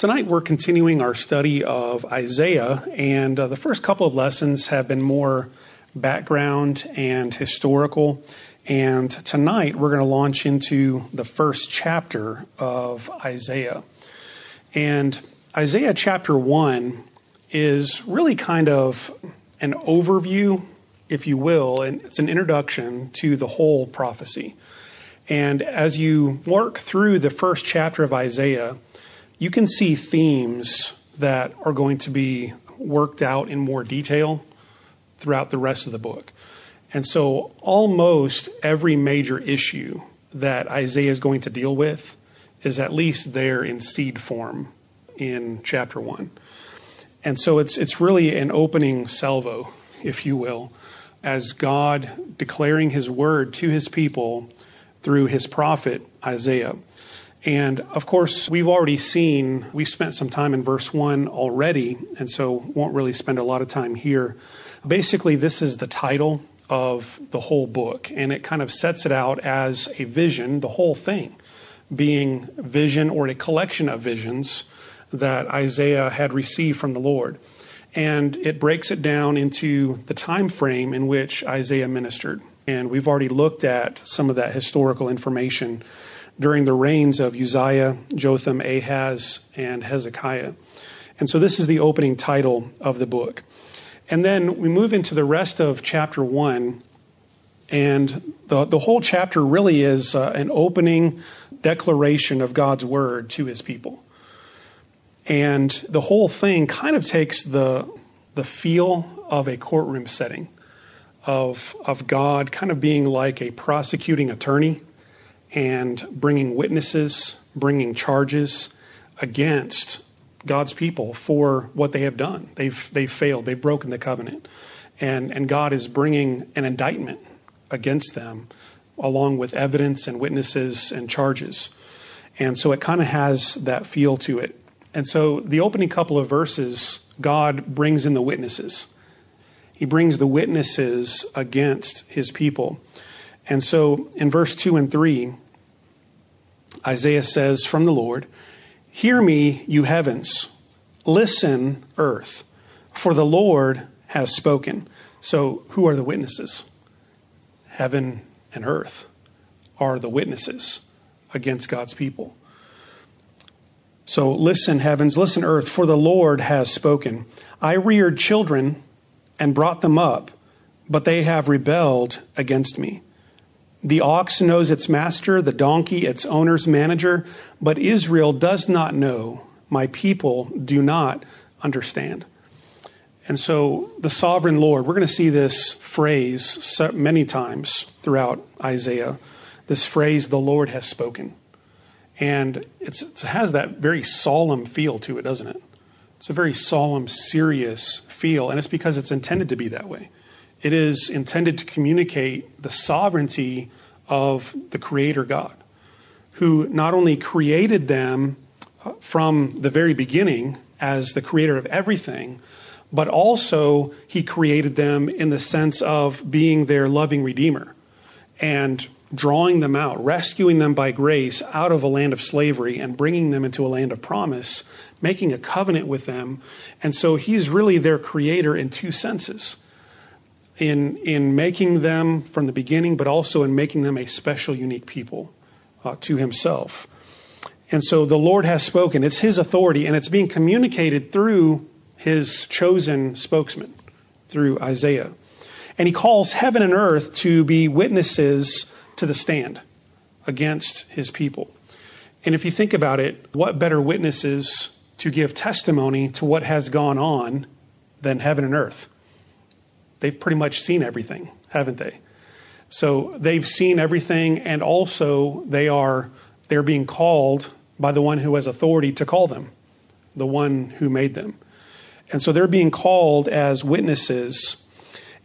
Tonight we're continuing our study of Isaiah, and uh, the first couple of lessons have been more background and historical. And tonight we're going to launch into the first chapter of Isaiah. And Isaiah chapter 1 is really kind of an overview, if you will, and it's an introduction to the whole prophecy. And as you work through the first chapter of Isaiah, you can see themes that are going to be worked out in more detail throughout the rest of the book. And so, almost every major issue that Isaiah is going to deal with is at least there in seed form in chapter one. And so, it's, it's really an opening salvo, if you will, as God declaring his word to his people through his prophet Isaiah. And of course, we've already seen, we spent some time in verse 1 already, and so won't really spend a lot of time here. Basically, this is the title of the whole book, and it kind of sets it out as a vision, the whole thing being vision or a collection of visions that Isaiah had received from the Lord. And it breaks it down into the time frame in which Isaiah ministered. And we've already looked at some of that historical information during the reigns of Uzziah, Jotham, Ahaz, and Hezekiah. And so this is the opening title of the book. And then we move into the rest of chapter one, and the, the whole chapter really is uh, an opening declaration of God's word to his people. And the whole thing kind of takes the, the feel of a courtroom setting of, of God kind of being like a prosecuting attorney and bringing witnesses, bringing charges against God's people for what they have done. They've, they've failed, they've broken the covenant. And, and God is bringing an indictment against them along with evidence and witnesses and charges. And so it kind of has that feel to it. And so the opening couple of verses, God brings in the witnesses. He brings the witnesses against his people. And so in verse 2 and 3, Isaiah says from the Lord, Hear me, you heavens. Listen, earth, for the Lord has spoken. So, who are the witnesses? Heaven and earth are the witnesses against God's people. So, listen, heavens, listen, earth, for the Lord has spoken. I reared children and brought them up, but they have rebelled against me. The ox knows its master, the donkey its owner's manager, but Israel does not know. My people do not understand. And so, the sovereign Lord, we're going to see this phrase many times throughout Isaiah. This phrase, the Lord has spoken. And it has that very solemn feel to it, doesn't it? It's a very solemn, serious feel, and it's because it's intended to be that way. It is intended to communicate the sovereignty of the Creator God, who not only created them uh, from the very beginning as the creator of everything, but also he created them in the sense of being their loving redeemer and drawing them out, rescuing them by grace out of a land of slavery and bringing them into a land of promise, making a covenant with them. And so he's really their creator in two senses in, in making them from the beginning, but also in making them a special, unique people uh, to himself. And so the Lord has spoken. It's his authority, and it's being communicated through his chosen spokesman, through Isaiah. And he calls heaven and earth to be witnesses to the stand against his people. And if you think about it, what better witnesses to give testimony to what has gone on than heaven and earth? They've pretty much seen everything, haven't they? So they've seen everything, and also they are they're being called by the one who has authority to call them, the one who made them. And so they're being called as witnesses.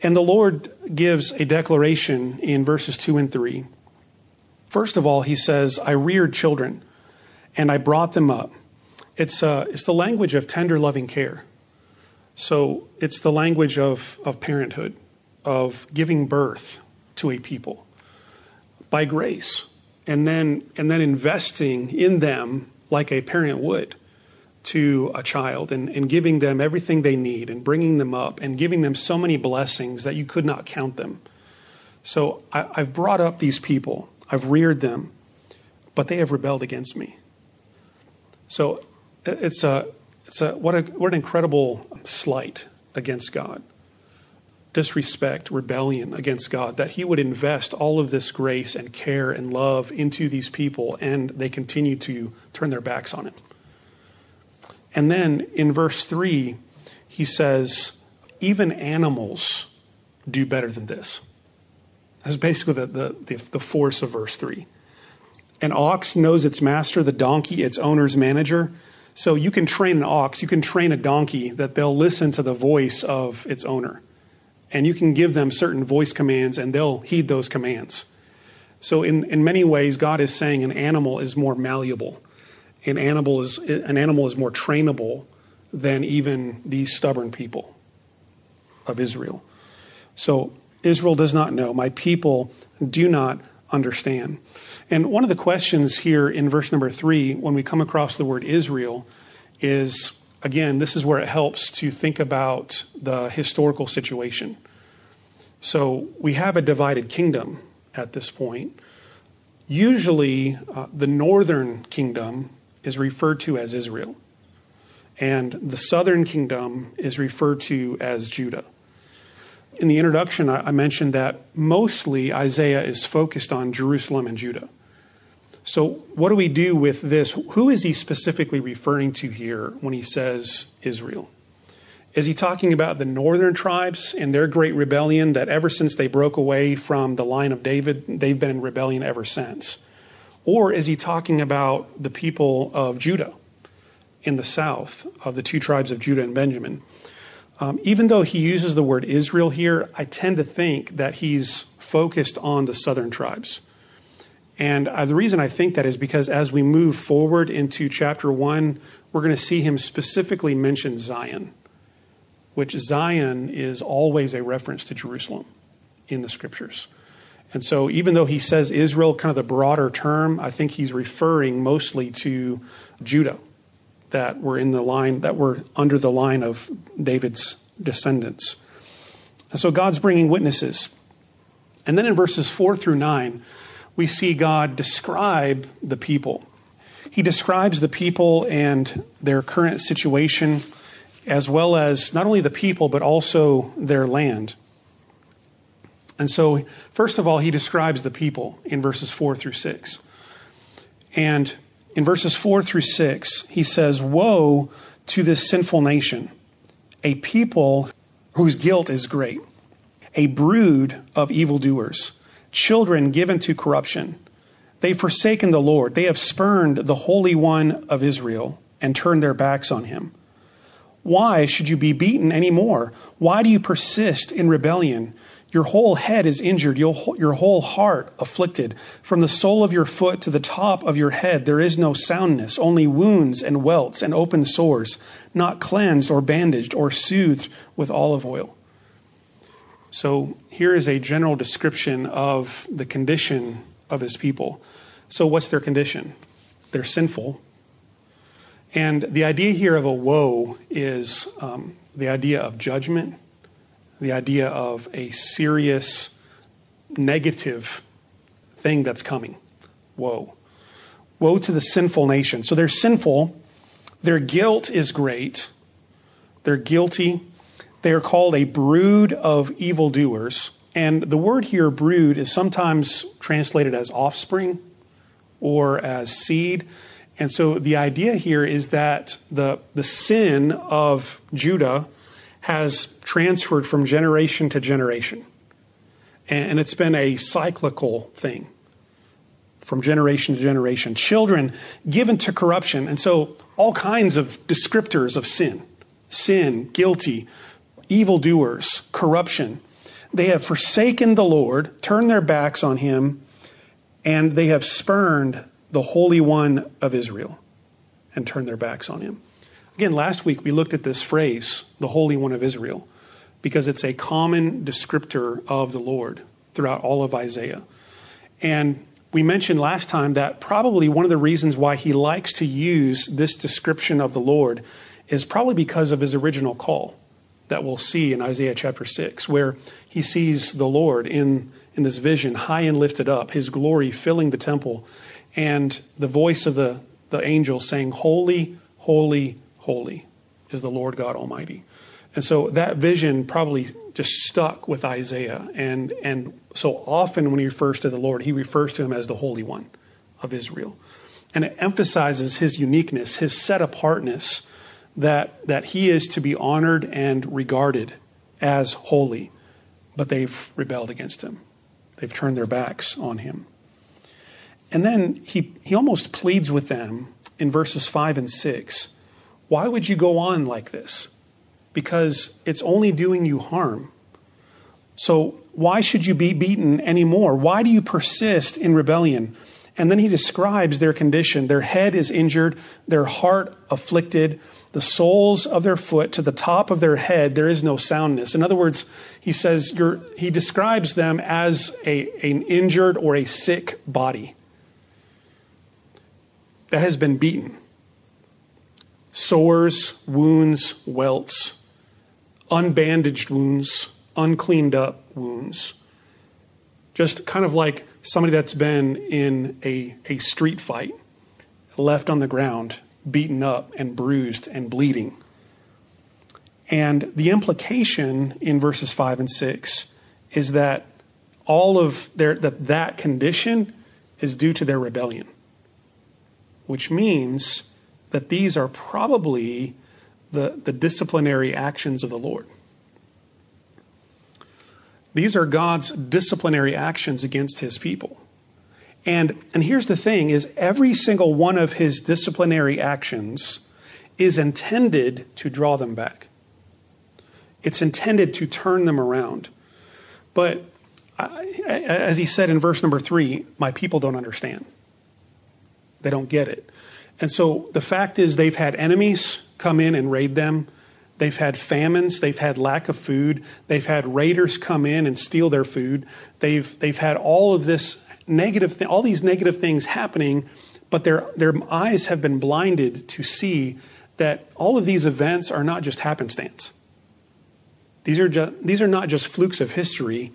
And the Lord gives a declaration in verses 2 and 3. First of all, he says, I reared children and I brought them up. It's, uh, it's the language of tender, loving care. So it's the language of, of parenthood, of giving birth to a people by grace, and then and then investing in them like a parent would, to a child and, and giving them everything they need and bringing them up and giving them so many blessings that you could not count them. So I, I've brought up these people, I've reared them, but they have rebelled against me. So it's a, it's a what, a, what an incredible slight against God. Disrespect, rebellion against God, that He would invest all of this grace and care and love into these people, and they continue to turn their backs on Him. And then in verse 3, he says, even animals do better than this. That's basically the, the, the, the force of verse 3. An ox knows its master, the donkey, its owner's manager. So you can train an ox, you can train a donkey that they'll listen to the voice of its owner. And you can give them certain voice commands and they'll heed those commands. So, in, in many ways, God is saying an animal is more malleable. An animal is, an animal is more trainable than even these stubborn people of Israel. So, Israel does not know. My people do not understand. And one of the questions here in verse number three, when we come across the word Israel, is again, this is where it helps to think about the historical situation. So we have a divided kingdom at this point. Usually, uh, the northern kingdom is referred to as Israel, and the southern kingdom is referred to as Judah. In the introduction, I mentioned that mostly Isaiah is focused on Jerusalem and Judah. So, what do we do with this? Who is he specifically referring to here when he says Israel? Is he talking about the northern tribes and their great rebellion that ever since they broke away from the line of David, they've been in rebellion ever since? Or is he talking about the people of Judah in the south, of the two tribes of Judah and Benjamin? Um, even though he uses the word Israel here, I tend to think that he's focused on the southern tribes. And uh, the reason I think that is because as we move forward into chapter one, we're going to see him specifically mention Zion, which Zion is always a reference to Jerusalem in the scriptures. And so, even though he says Israel, kind of the broader term, I think he's referring mostly to Judah that were in the line, that were under the line of David's descendants. And so God's bringing witnesses. And then in verses four through nine, we see God describe the people. He describes the people and their current situation, as well as not only the people, but also their land. And so, first of all, he describes the people in verses 4 through 6. And in verses 4 through 6, he says, Woe to this sinful nation, a people whose guilt is great, a brood of evildoers, children given to corruption. They've forsaken the Lord. They have spurned the Holy One of Israel and turned their backs on him. Why should you be beaten any more? Why do you persist in rebellion? Your whole head is injured, your whole heart afflicted. From the sole of your foot to the top of your head, there is no soundness, only wounds and welts and open sores, not cleansed or bandaged or soothed with olive oil. So here is a general description of the condition of his people. So, what's their condition? They're sinful. And the idea here of a woe is um, the idea of judgment the idea of a serious negative thing that's coming. Woe. Woe to the sinful nation. So they're sinful. Their guilt is great. They're guilty. They are called a brood of evildoers. And the word here, brood, is sometimes translated as offspring or as seed. And so the idea here is that the, the sin of Judah has transferred from generation to generation. And it's been a cyclical thing from generation to generation. Children given to corruption. And so all kinds of descriptors of sin sin, guilty, evildoers, corruption. They have forsaken the Lord, turned their backs on him, and they have spurned the Holy One of Israel and turned their backs on him. Again, last week we looked at this phrase, the Holy One of Israel, because it's a common descriptor of the Lord throughout all of Isaiah. And we mentioned last time that probably one of the reasons why he likes to use this description of the Lord is probably because of his original call that we'll see in Isaiah chapter 6, where he sees the Lord in, in this vision, high and lifted up, his glory filling the temple, and the voice of the, the angel saying, Holy, holy, holy is the Lord God Almighty. And so that vision probably just stuck with Isaiah. And, and so often when he refers to the Lord, he refers to him as the Holy One of Israel. And it emphasizes his uniqueness, his set apartness, that, that he is to be honored and regarded as holy. But they've rebelled against him, they've turned their backs on him. And then he, he almost pleads with them in verses 5 and 6 Why would you go on like this? Because it's only doing you harm. So why should you be beaten anymore? Why do you persist in rebellion? And then he describes their condition. Their head is injured, their heart afflicted, the soles of their foot to the top of their head, there is no soundness. In other words, he says he describes them as a, an injured or a sick body that has been beaten. Sores, wounds, welts, unbandaged wounds, uncleaned up wounds. Just kind of like somebody that's been in a, a street fight, left on the ground, beaten up and bruised and bleeding. And the implication in verses 5 and 6 is that all of their that that condition is due to their rebellion. Which means that these are probably the, the disciplinary actions of the Lord. These are God's disciplinary actions against his people. And, and here's the thing is every single one of his disciplinary actions is intended to draw them back. It's intended to turn them around. But I, as he said in verse number three, my people don't understand. They don't get it. And so the fact is, they've had enemies come in and raid them. They've had famines. They've had lack of food. They've had raiders come in and steal their food. They've, they've had all of this negative, all these negative things happening, but their, their eyes have been blinded to see that all of these events are not just happenstance. These are, just, these are not just flukes of history,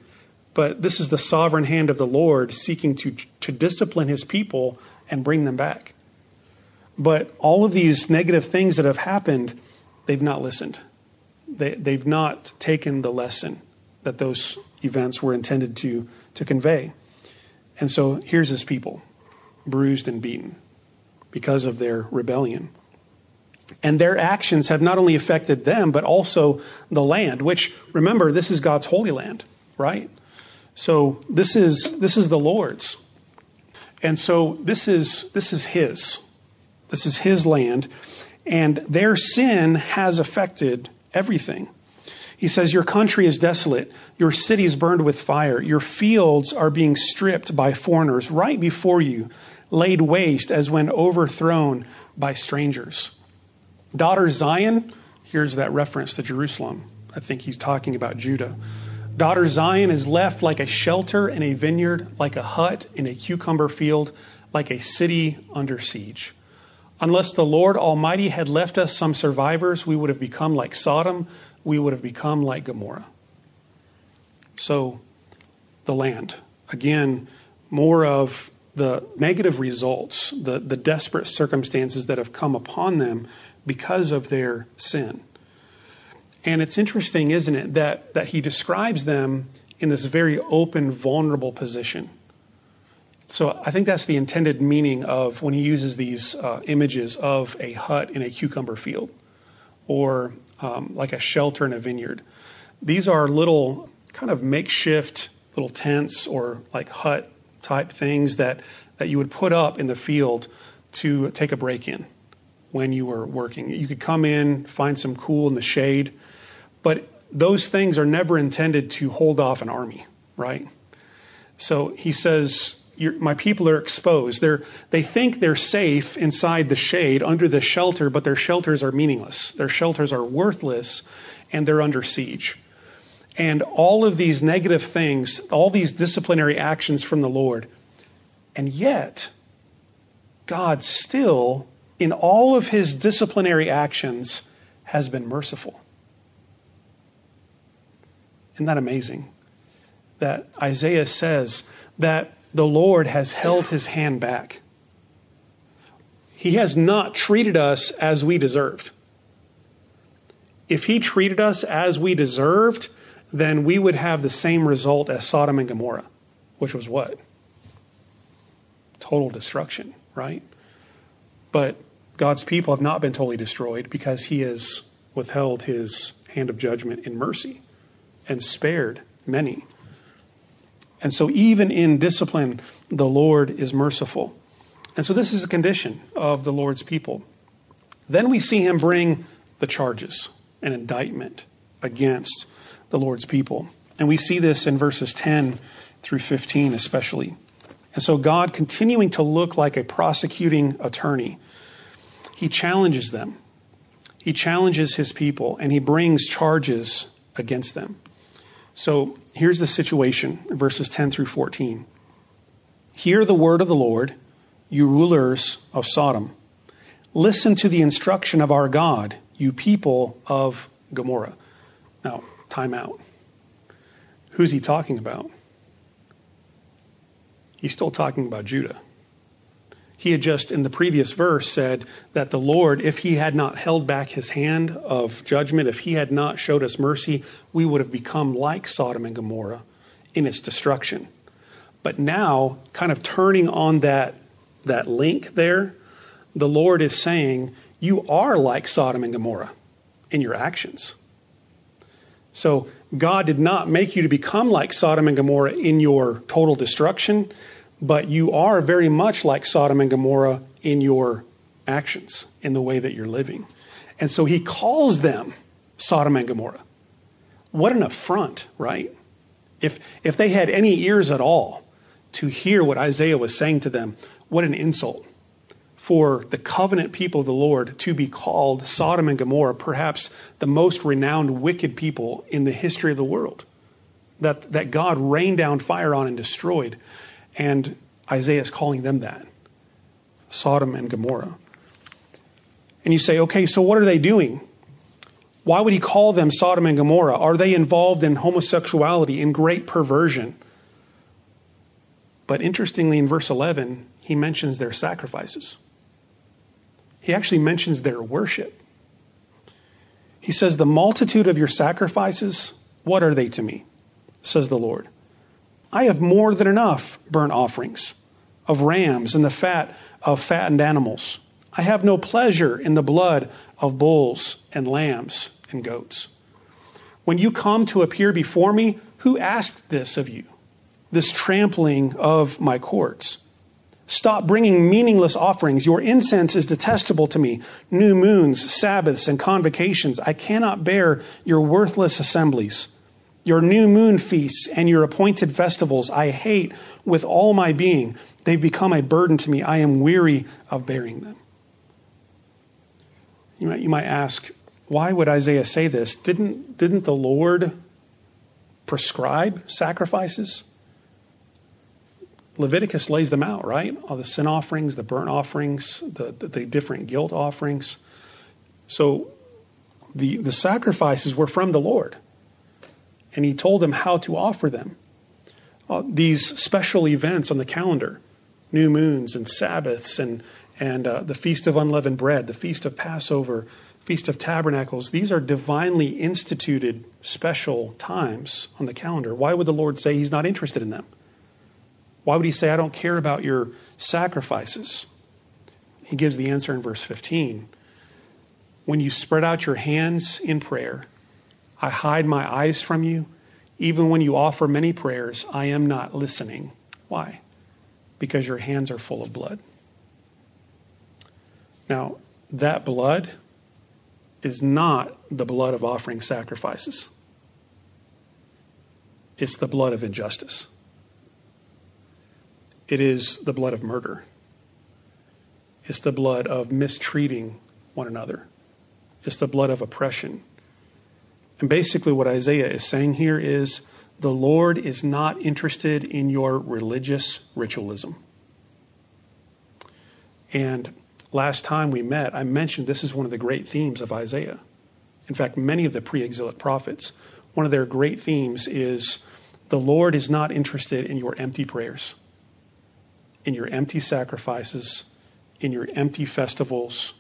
but this is the sovereign hand of the Lord seeking to, to discipline his people and bring them back. But all of these negative things that have happened, they've not listened. They, they've not taken the lesson that those events were intended to, to convey. And so here's his people, bruised and beaten because of their rebellion. And their actions have not only affected them, but also the land, which remember, this is God's holy land, right? So this is, this is the Lord's. And so this is, this is his. This is his land. And their sin has affected everything. He says, Your country is desolate. Your cities burned with fire. Your fields are being stripped by foreigners right before you, laid waste as when overthrown by strangers. Daughter Zion, here's that reference to Jerusalem. I think he's talking about Judah. Daughter Zion is left like a shelter in a vineyard, like a hut in a cucumber field, like a city under siege. Unless the Lord Almighty had left us some survivors, we would have become like Sodom, we would have become like Gomorrah. So, the land. Again, more of the negative results, the, the desperate circumstances that have come upon them because of their sin. And it's interesting, isn't it, that, that he describes them in this very open, vulnerable position. So I think that's the intended meaning of when he uses these uh, images of a hut in a cucumber field or um, like a shelter in a vineyard. These are little kind of makeshift little tents or like hut type things that, that you would put up in the field to take a break in when you were working. You could come in, find some cool in the shade, but those things are never intended to hold off an army, right? So he says, my people are exposed. They're, they think they're safe inside the shade, under the shelter, but their shelters are meaningless. Their shelters are worthless, and they're under siege. And all of these negative things, all these disciplinary actions from the Lord, And yet, God still, in all of his disciplinary actions, has been merciful. Isn't that amazing? That Isaiah says that the Lord has held his hand back. He has not treated us as we deserved. If he treated us as we deserved, then we would have the same result as Sodom and Gomorrah, which was what? Total destruction, right? But God's people have not been totally destroyed because he has withheld his hand of judgment in mercy and spared many. And so, even in discipline, the Lord is merciful. And so, this is a condition of the Lord's people. Then we see him bring the charges, an indictment against the Lord's people. And we see this in verses 10 through 15, especially. And so, God, continuing to look like a prosecuting attorney, he challenges them. He challenges his people and he brings charges against them. So, here's the situation verses 10 through 14. Hear the word of the Lord, you rulers of Sodom. Listen to the instruction of our God, you people of Gomorrah. Now, time out. Who's he talking about? He's still talking about Judah. He had just, in the previous verse, said that the Lord, if he had not held back his hand of judgment, if he had not showed us mercy, we would have become like Sodom and Gomorrah in its destruction. But now, kind of turning on that, that link there, the Lord is saying, You are like Sodom and Gomorrah in your actions. So God did not make you to become like Sodom and Gomorrah in your total destruction, but you are very much like Sodom and Gomorrah in your actions, in the way that you're living. And so he calls them Sodom and Gomorrah. What an affront, right? If, if they had any ears at all to hear what Isaiah was saying to them, what an insult for the covenant people of the Lord to be called Sodom and Gomorrah, perhaps the most renowned wicked people in the history of the world, that, that God rained down fire on and destroyed. And Isaiah is calling them that Sodom and Gomorrah. And you say, okay, so what are they doing? Why would he call them Sodom and Gomorrah? Are they involved in homosexuality, in great perversion? But interestingly, in verse 11, he mentions their sacrifices he actually mentions their worship. He says, The multitude of your sacrifices, what are they to me? says the Lord. I have more than enough burnt offerings of rams and the fat of fattened animals. I have no pleasure in the blood of bulls and lambs and goats. When you come to appear before me, who asked this of you? This trampling of my courts. Stop bringing meaningless offerings. Your incense is detestable to me. New moons, Sabbaths, and convocations. I cannot bear your worthless assemblies. Your new moon feasts and your appointed festivals I hate with all my being. They've become a burden to me. I am weary of bearing them. You might, you might ask, why would Isaiah say this? Didn't, didn't the Lord prescribe sacrifices? Leviticus lays them out, right? All the sin offerings, the burnt offerings, the, the, the different guilt offerings. So the, the sacrifices were from the Lord. And he told them how to offer them. Uh, these special events on the calendar, new moons and Sabbaths and, and uh, the Feast of Unleavened Bread, the Feast of Passover, Feast of Tabernacles, these are divinely instituted special times on the calendar. Why would the Lord say he's not interested in them? Why would he say, I don't care about your sacrifices? He gives the answer in verse 15. When you spread out your hands in prayer, I hide my eyes from you. Even when you offer many prayers, I am not listening. Why? Because your hands are full of blood. Now, that blood is not the blood of offering sacrifices, it's the blood of injustice. It is the blood of murder. It's the blood of mistreating one another. It's the blood of oppression. And basically, what Isaiah is saying here is the Lord is not interested in your religious ritualism. And last time we met, I mentioned this is one of the great themes of Isaiah. In fact, many of the pre exilic prophets, one of their great themes is the Lord is not interested in your empty prayers, in your empty sacrifices, in your empty festivals.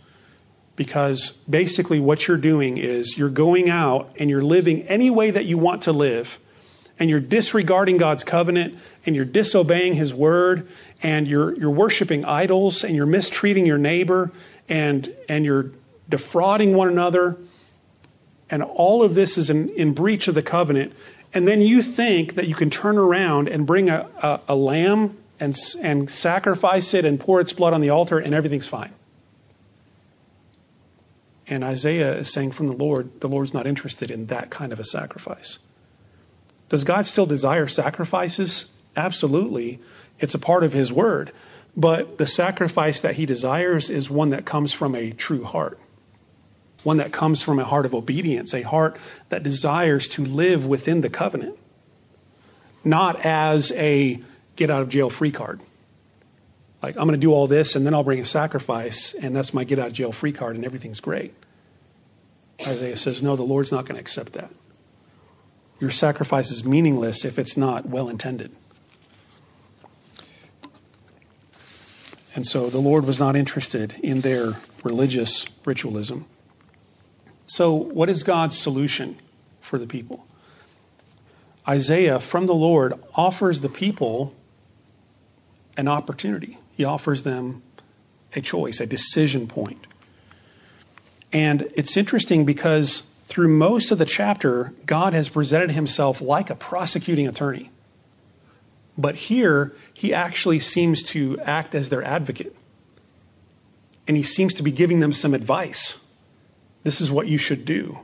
Because basically, what you're doing is you're going out and you're living any way that you want to live, and you're disregarding God's covenant, and you're disobeying His word, and you're, you're worshiping idols, and you're mistreating your neighbor, and, and you're defrauding one another. And all of this is in, in breach of the covenant. And then you think that you can turn around and bring a, a, a lamb and, and sacrifice it and pour its blood on the altar, and everything's fine. And Isaiah is saying from the Lord, the Lord's not interested in that kind of a sacrifice. Does God still desire sacrifices? Absolutely. It's a part of His word. But the sacrifice that He desires is one that comes from a true heart, one that comes from a heart of obedience, a heart that desires to live within the covenant, not as a get out of jail free card. Like, I'm going to do all this and then I'll bring a sacrifice and that's my get out of jail free card and everything's great. Isaiah says, no, the Lord's not going to accept that. Your sacrifice is meaningless if it's not well intended. And so the Lord was not interested in their religious ritualism. So, what is God's solution for the people? Isaiah, from the Lord, offers the people an opportunity. He offers them a choice, a decision point. And it's interesting because through most of the chapter, God has presented himself like a prosecuting attorney. But here, he actually seems to act as their advocate. And he seems to be giving them some advice. This is what you should do.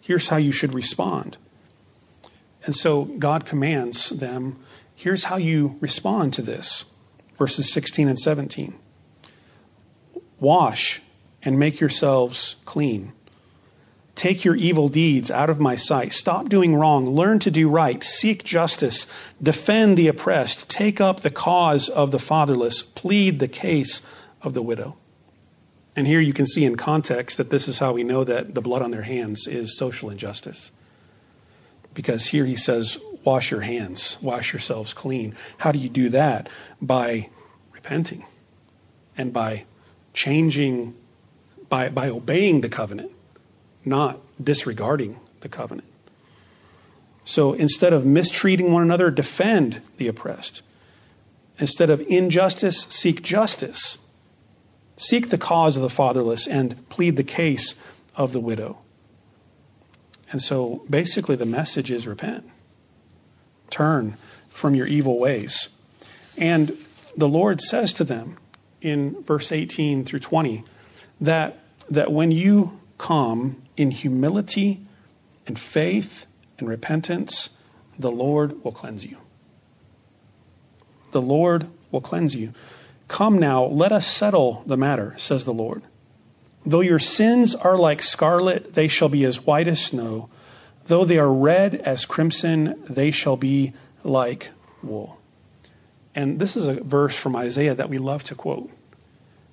Here's how you should respond. And so God commands them here's how you respond to this verses 16 and 17. Wash and make yourselves clean. Take your evil deeds out of my sight. Stop doing wrong. Learn to do right. Seek justice. Defend the oppressed. Take up the cause of the fatherless. Plead the case of the widow. And here you can see in context that this is how we know that the blood on their hands is social injustice. Because here he says, wash your hands, wash yourselves clean. How do you do that? By repenting and by changing, by, by obeying the covenant, not disregarding the covenant. So instead of mistreating one another, defend the oppressed. Instead of injustice, seek justice. Seek the cause of the fatherless and plead the case of the widow. And so basically, the message is repent. Turn from your evil ways. And the Lord says to them in verse 18 through 20 that, that when you come in humility and faith and repentance, the Lord will cleanse you. The Lord will cleanse you. Come now, let us settle the matter, says the Lord. Though your sins are like scarlet, they shall be as white as snow. Though they are red as crimson, they shall be like wool. And this is a verse from Isaiah that we love to quote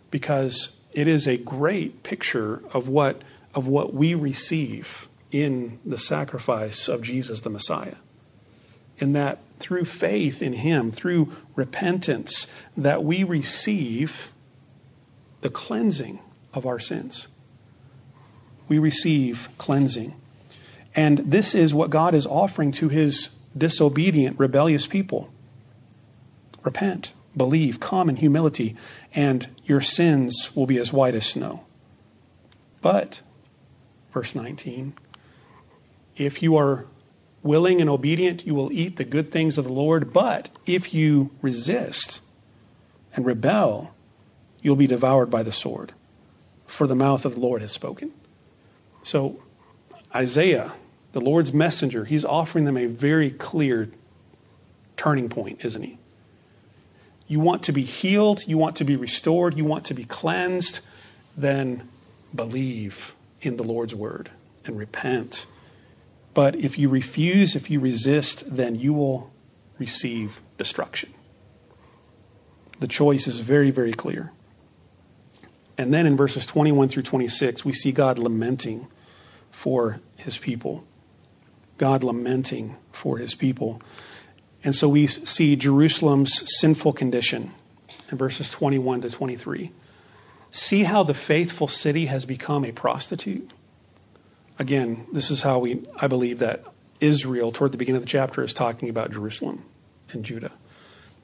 because it is a great picture of what, of what we receive in the sacrifice of Jesus the Messiah. In that through faith in Him, through repentance, that we receive the cleansing of our sins. We receive cleansing. And this is what God is offering to his disobedient, rebellious people. Repent, believe, come in humility, and your sins will be as white as snow. But, verse 19, if you are willing and obedient, you will eat the good things of the Lord. But if you resist and rebel, you'll be devoured by the sword, for the mouth of the Lord has spoken. So, Isaiah the Lord's messenger, he's offering them a very clear turning point, isn't he? You want to be healed, you want to be restored, you want to be cleansed, then believe in the Lord's word and repent. But if you refuse, if you resist, then you will receive destruction. The choice is very, very clear. And then in verses 21 through 26, we see God lamenting for his people. God lamenting for his people. And so we see Jerusalem's sinful condition in verses 21 to 23. See how the faithful city has become a prostitute? Again, this is how we, I believe that Israel, toward the beginning of the chapter, is talking about Jerusalem and Judah.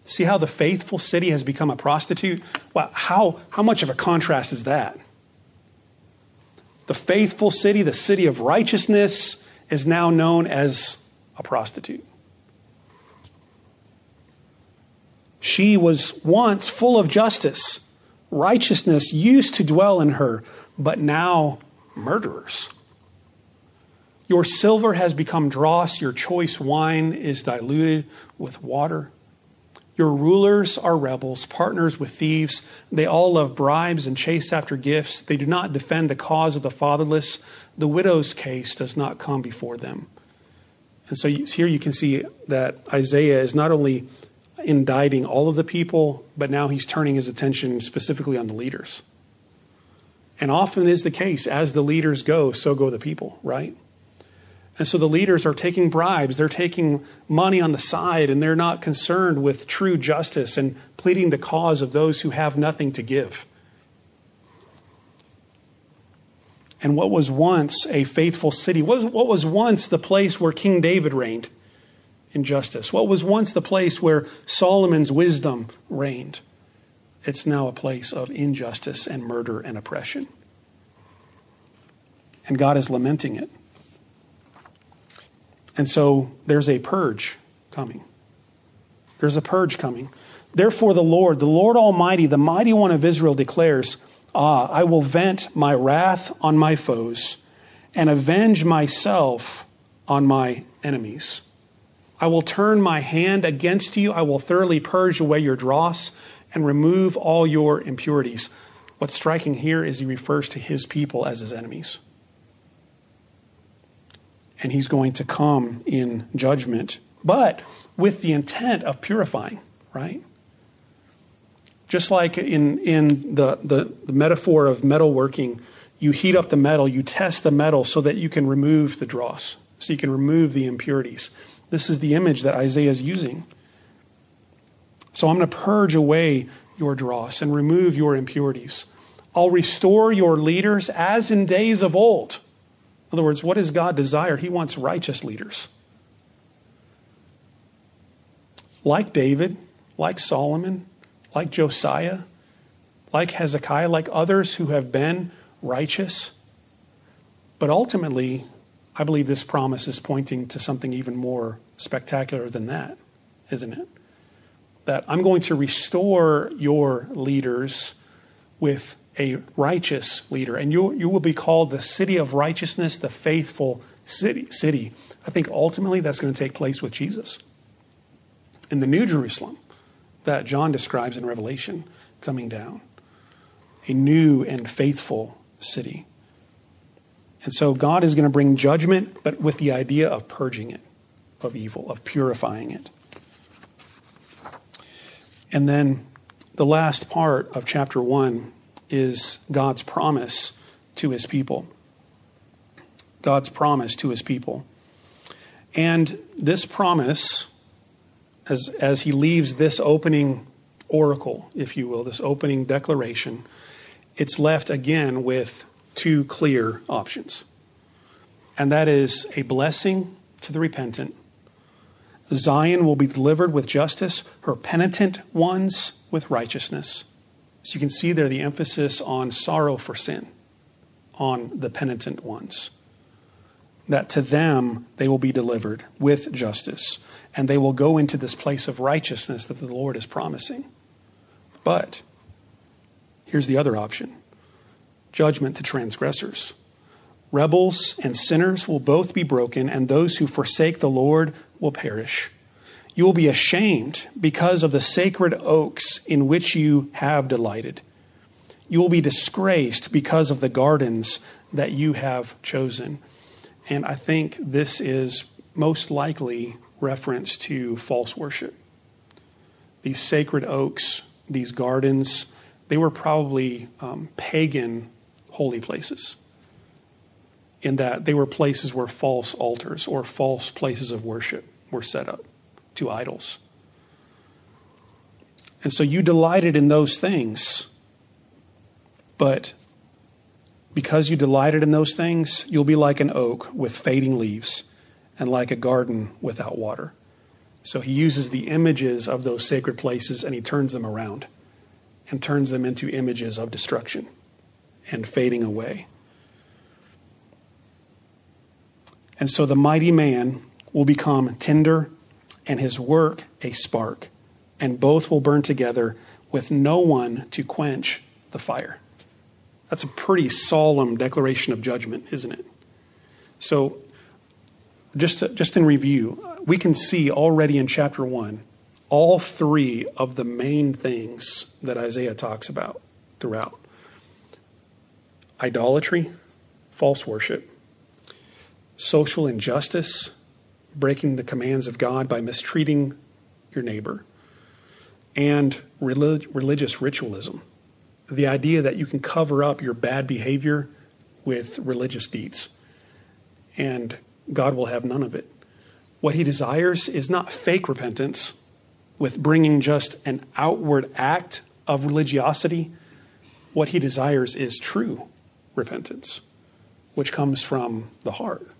See how the faithful city has become a prostitute? Wow, how, how much of a contrast is that? The faithful city, the city of righteousness, is now known as a prostitute. She was once full of justice. Righteousness used to dwell in her, but now murderers. Your silver has become dross, your choice wine is diluted with water. Your rulers are rebels, partners with thieves. They all love bribes and chase after gifts. They do not defend the cause of the fatherless. The widow's case does not come before them. And so here you can see that Isaiah is not only indicting all of the people, but now he's turning his attention specifically on the leaders. And often is the case, as the leaders go, so go the people, right? And so the leaders are taking bribes, they're taking money on the side, and they're not concerned with true justice and pleading the cause of those who have nothing to give. And what was once a faithful city, what was, what was once the place where King David reigned in justice, what was once the place where Solomon's wisdom reigned, it's now a place of injustice and murder and oppression. And God is lamenting it. And so there's a purge coming. There's a purge coming. Therefore, the Lord, the Lord Almighty, the mighty one of Israel declares, Ah, I will vent my wrath on my foes and avenge myself on my enemies. I will turn my hand against you. I will thoroughly purge away your dross and remove all your impurities. What's striking here is he refers to his people as his enemies and he's going to come in judgment, but with the intent of purifying, right? Just like in, in the, the, the metaphor of metalworking, you heat up the metal, you test the metal so that you can remove the dross, so you can remove the impurities. This is the image that Isaiah is using. So I'm going to purge away your dross and remove your impurities. I'll restore your leaders as in days of old. In other words, what does God desire? He wants righteous leaders. Like David, like Solomon, like Josiah, like Hezekiah, like others who have been righteous. But ultimately, I believe this promise is pointing to something even more spectacular than that, isn't it? That I'm going to restore your leaders with a righteous leader. And you, you will be called the city of righteousness, the faithful city. city. I think ultimately that's going to take place with Jesus. In the New Jerusalem that John describes in Revelation coming down, a new and faithful city. And so God is going to bring judgment, but with the idea of purging it of evil, of purifying it. And then the last part of chapter 1 is God's promise to his people. God's promise to his people. And this promise, as, as he leaves this opening oracle, if you will, this opening declaration, it's left again with two clear options. And that is a blessing to the repentant. Zion will be delivered with justice, her penitent ones with righteousness. So you can see there the emphasis on sorrow for sin, on the penitent ones. That to them they will be delivered with justice, and they will go into this place of righteousness that the Lord is promising. But here's the other option judgment to transgressors. Rebels and sinners will both be broken, and those who forsake the Lord will perish. You will be ashamed because of the sacred oaks in which you have delighted. You will be disgraced because of the gardens that you have chosen. And I think this is most likely reference to false worship. These sacred oaks, these gardens they were probably um, pagan holy places, in that they were places where false altars or false places of worship were set up to idols. And so you delighted in those things, but because you delighted in those things, you'll be like an oak with fading leaves and like a garden without water. So he uses the images of those sacred places and he turns them around and turns them into images of destruction and fading away. And so the mighty man will become tinder and his work a spark, and both will burn together with no one to quench the fire. That's a pretty solemn declaration of judgment, isn't it? So, just, to, just in review, we can see already in chapter 1 all three of the main things that Isaiah talks about throughout idolatry, false worship, social injustice, breaking the commands of God by mistreating your neighbor, and relig- religious ritualism the idea that you can cover up your bad behavior with religious deeds, and God will have none of it. What he desires is not fake repentance with bringing just an outward act of religiosity. What he desires is true repentance, which comes from the heart.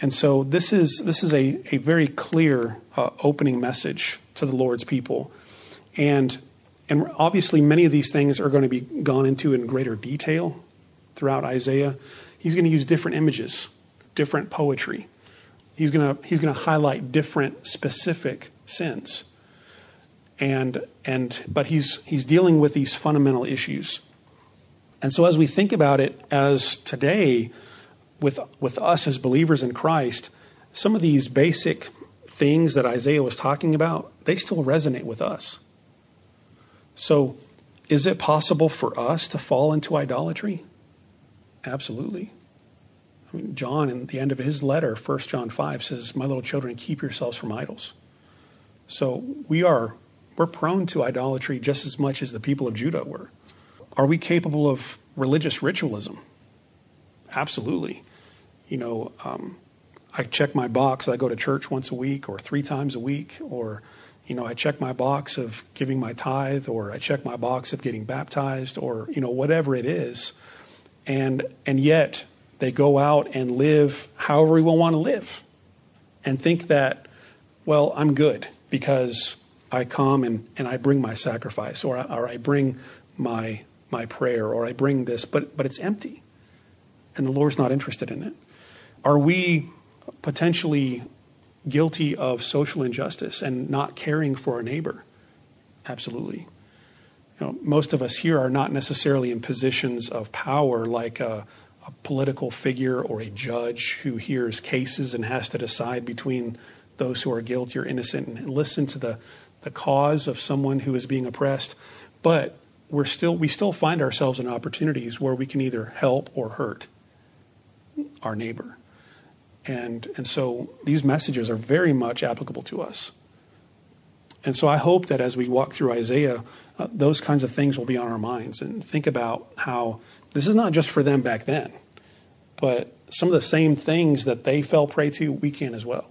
And so this is this is a, a very clear uh, opening message to the Lord's people. And and obviously, many of these things are going to be gone into in greater detail throughout Isaiah. He's going to use different images, different poetry. He's going to, he's going to highlight different specific sins. And, and, but he's, he's dealing with these fundamental issues. And so, as we think about it as today, with, with us as believers in Christ, some of these basic things that Isaiah was talking about, they still resonate with us. So, is it possible for us to fall into idolatry? Absolutely. I mean, John, in the end of his letter, 1 John 5, says, My little children, keep yourselves from idols. So we are we're prone to idolatry just as much as the people of Judah were. Are we capable of religious ritualism? Absolutely. You know, um, I check my box. I go to church once a week or three times a week, or you know, I check my box of giving my tithe or I check my box of getting baptized or, you know, whatever it is. And, and yet they go out and live however we want to live and think that, well, I'm good because I come and, and I bring my sacrifice or I, or I bring my, my prayer or I bring this, but, but it's empty. And the Lord's not interested in it. Are we potentially guilty of social injustice and not caring for our neighbor? Absolutely. You know, most of us here are not necessarily in positions of power like a, a political figure or a judge who hears cases and has to decide between those who are guilty or innocent and listen to the, the cause of someone who is being oppressed. But we're still, we still find ourselves in opportunities where we can either help or hurt our neighbor. And, and so these messages are very much applicable to us. And so I hope that as we walk through Isaiah, uh, those kinds of things will be on our minds and think about how this is not just for them back then, but some of the same things that they fell prey to, we can as well.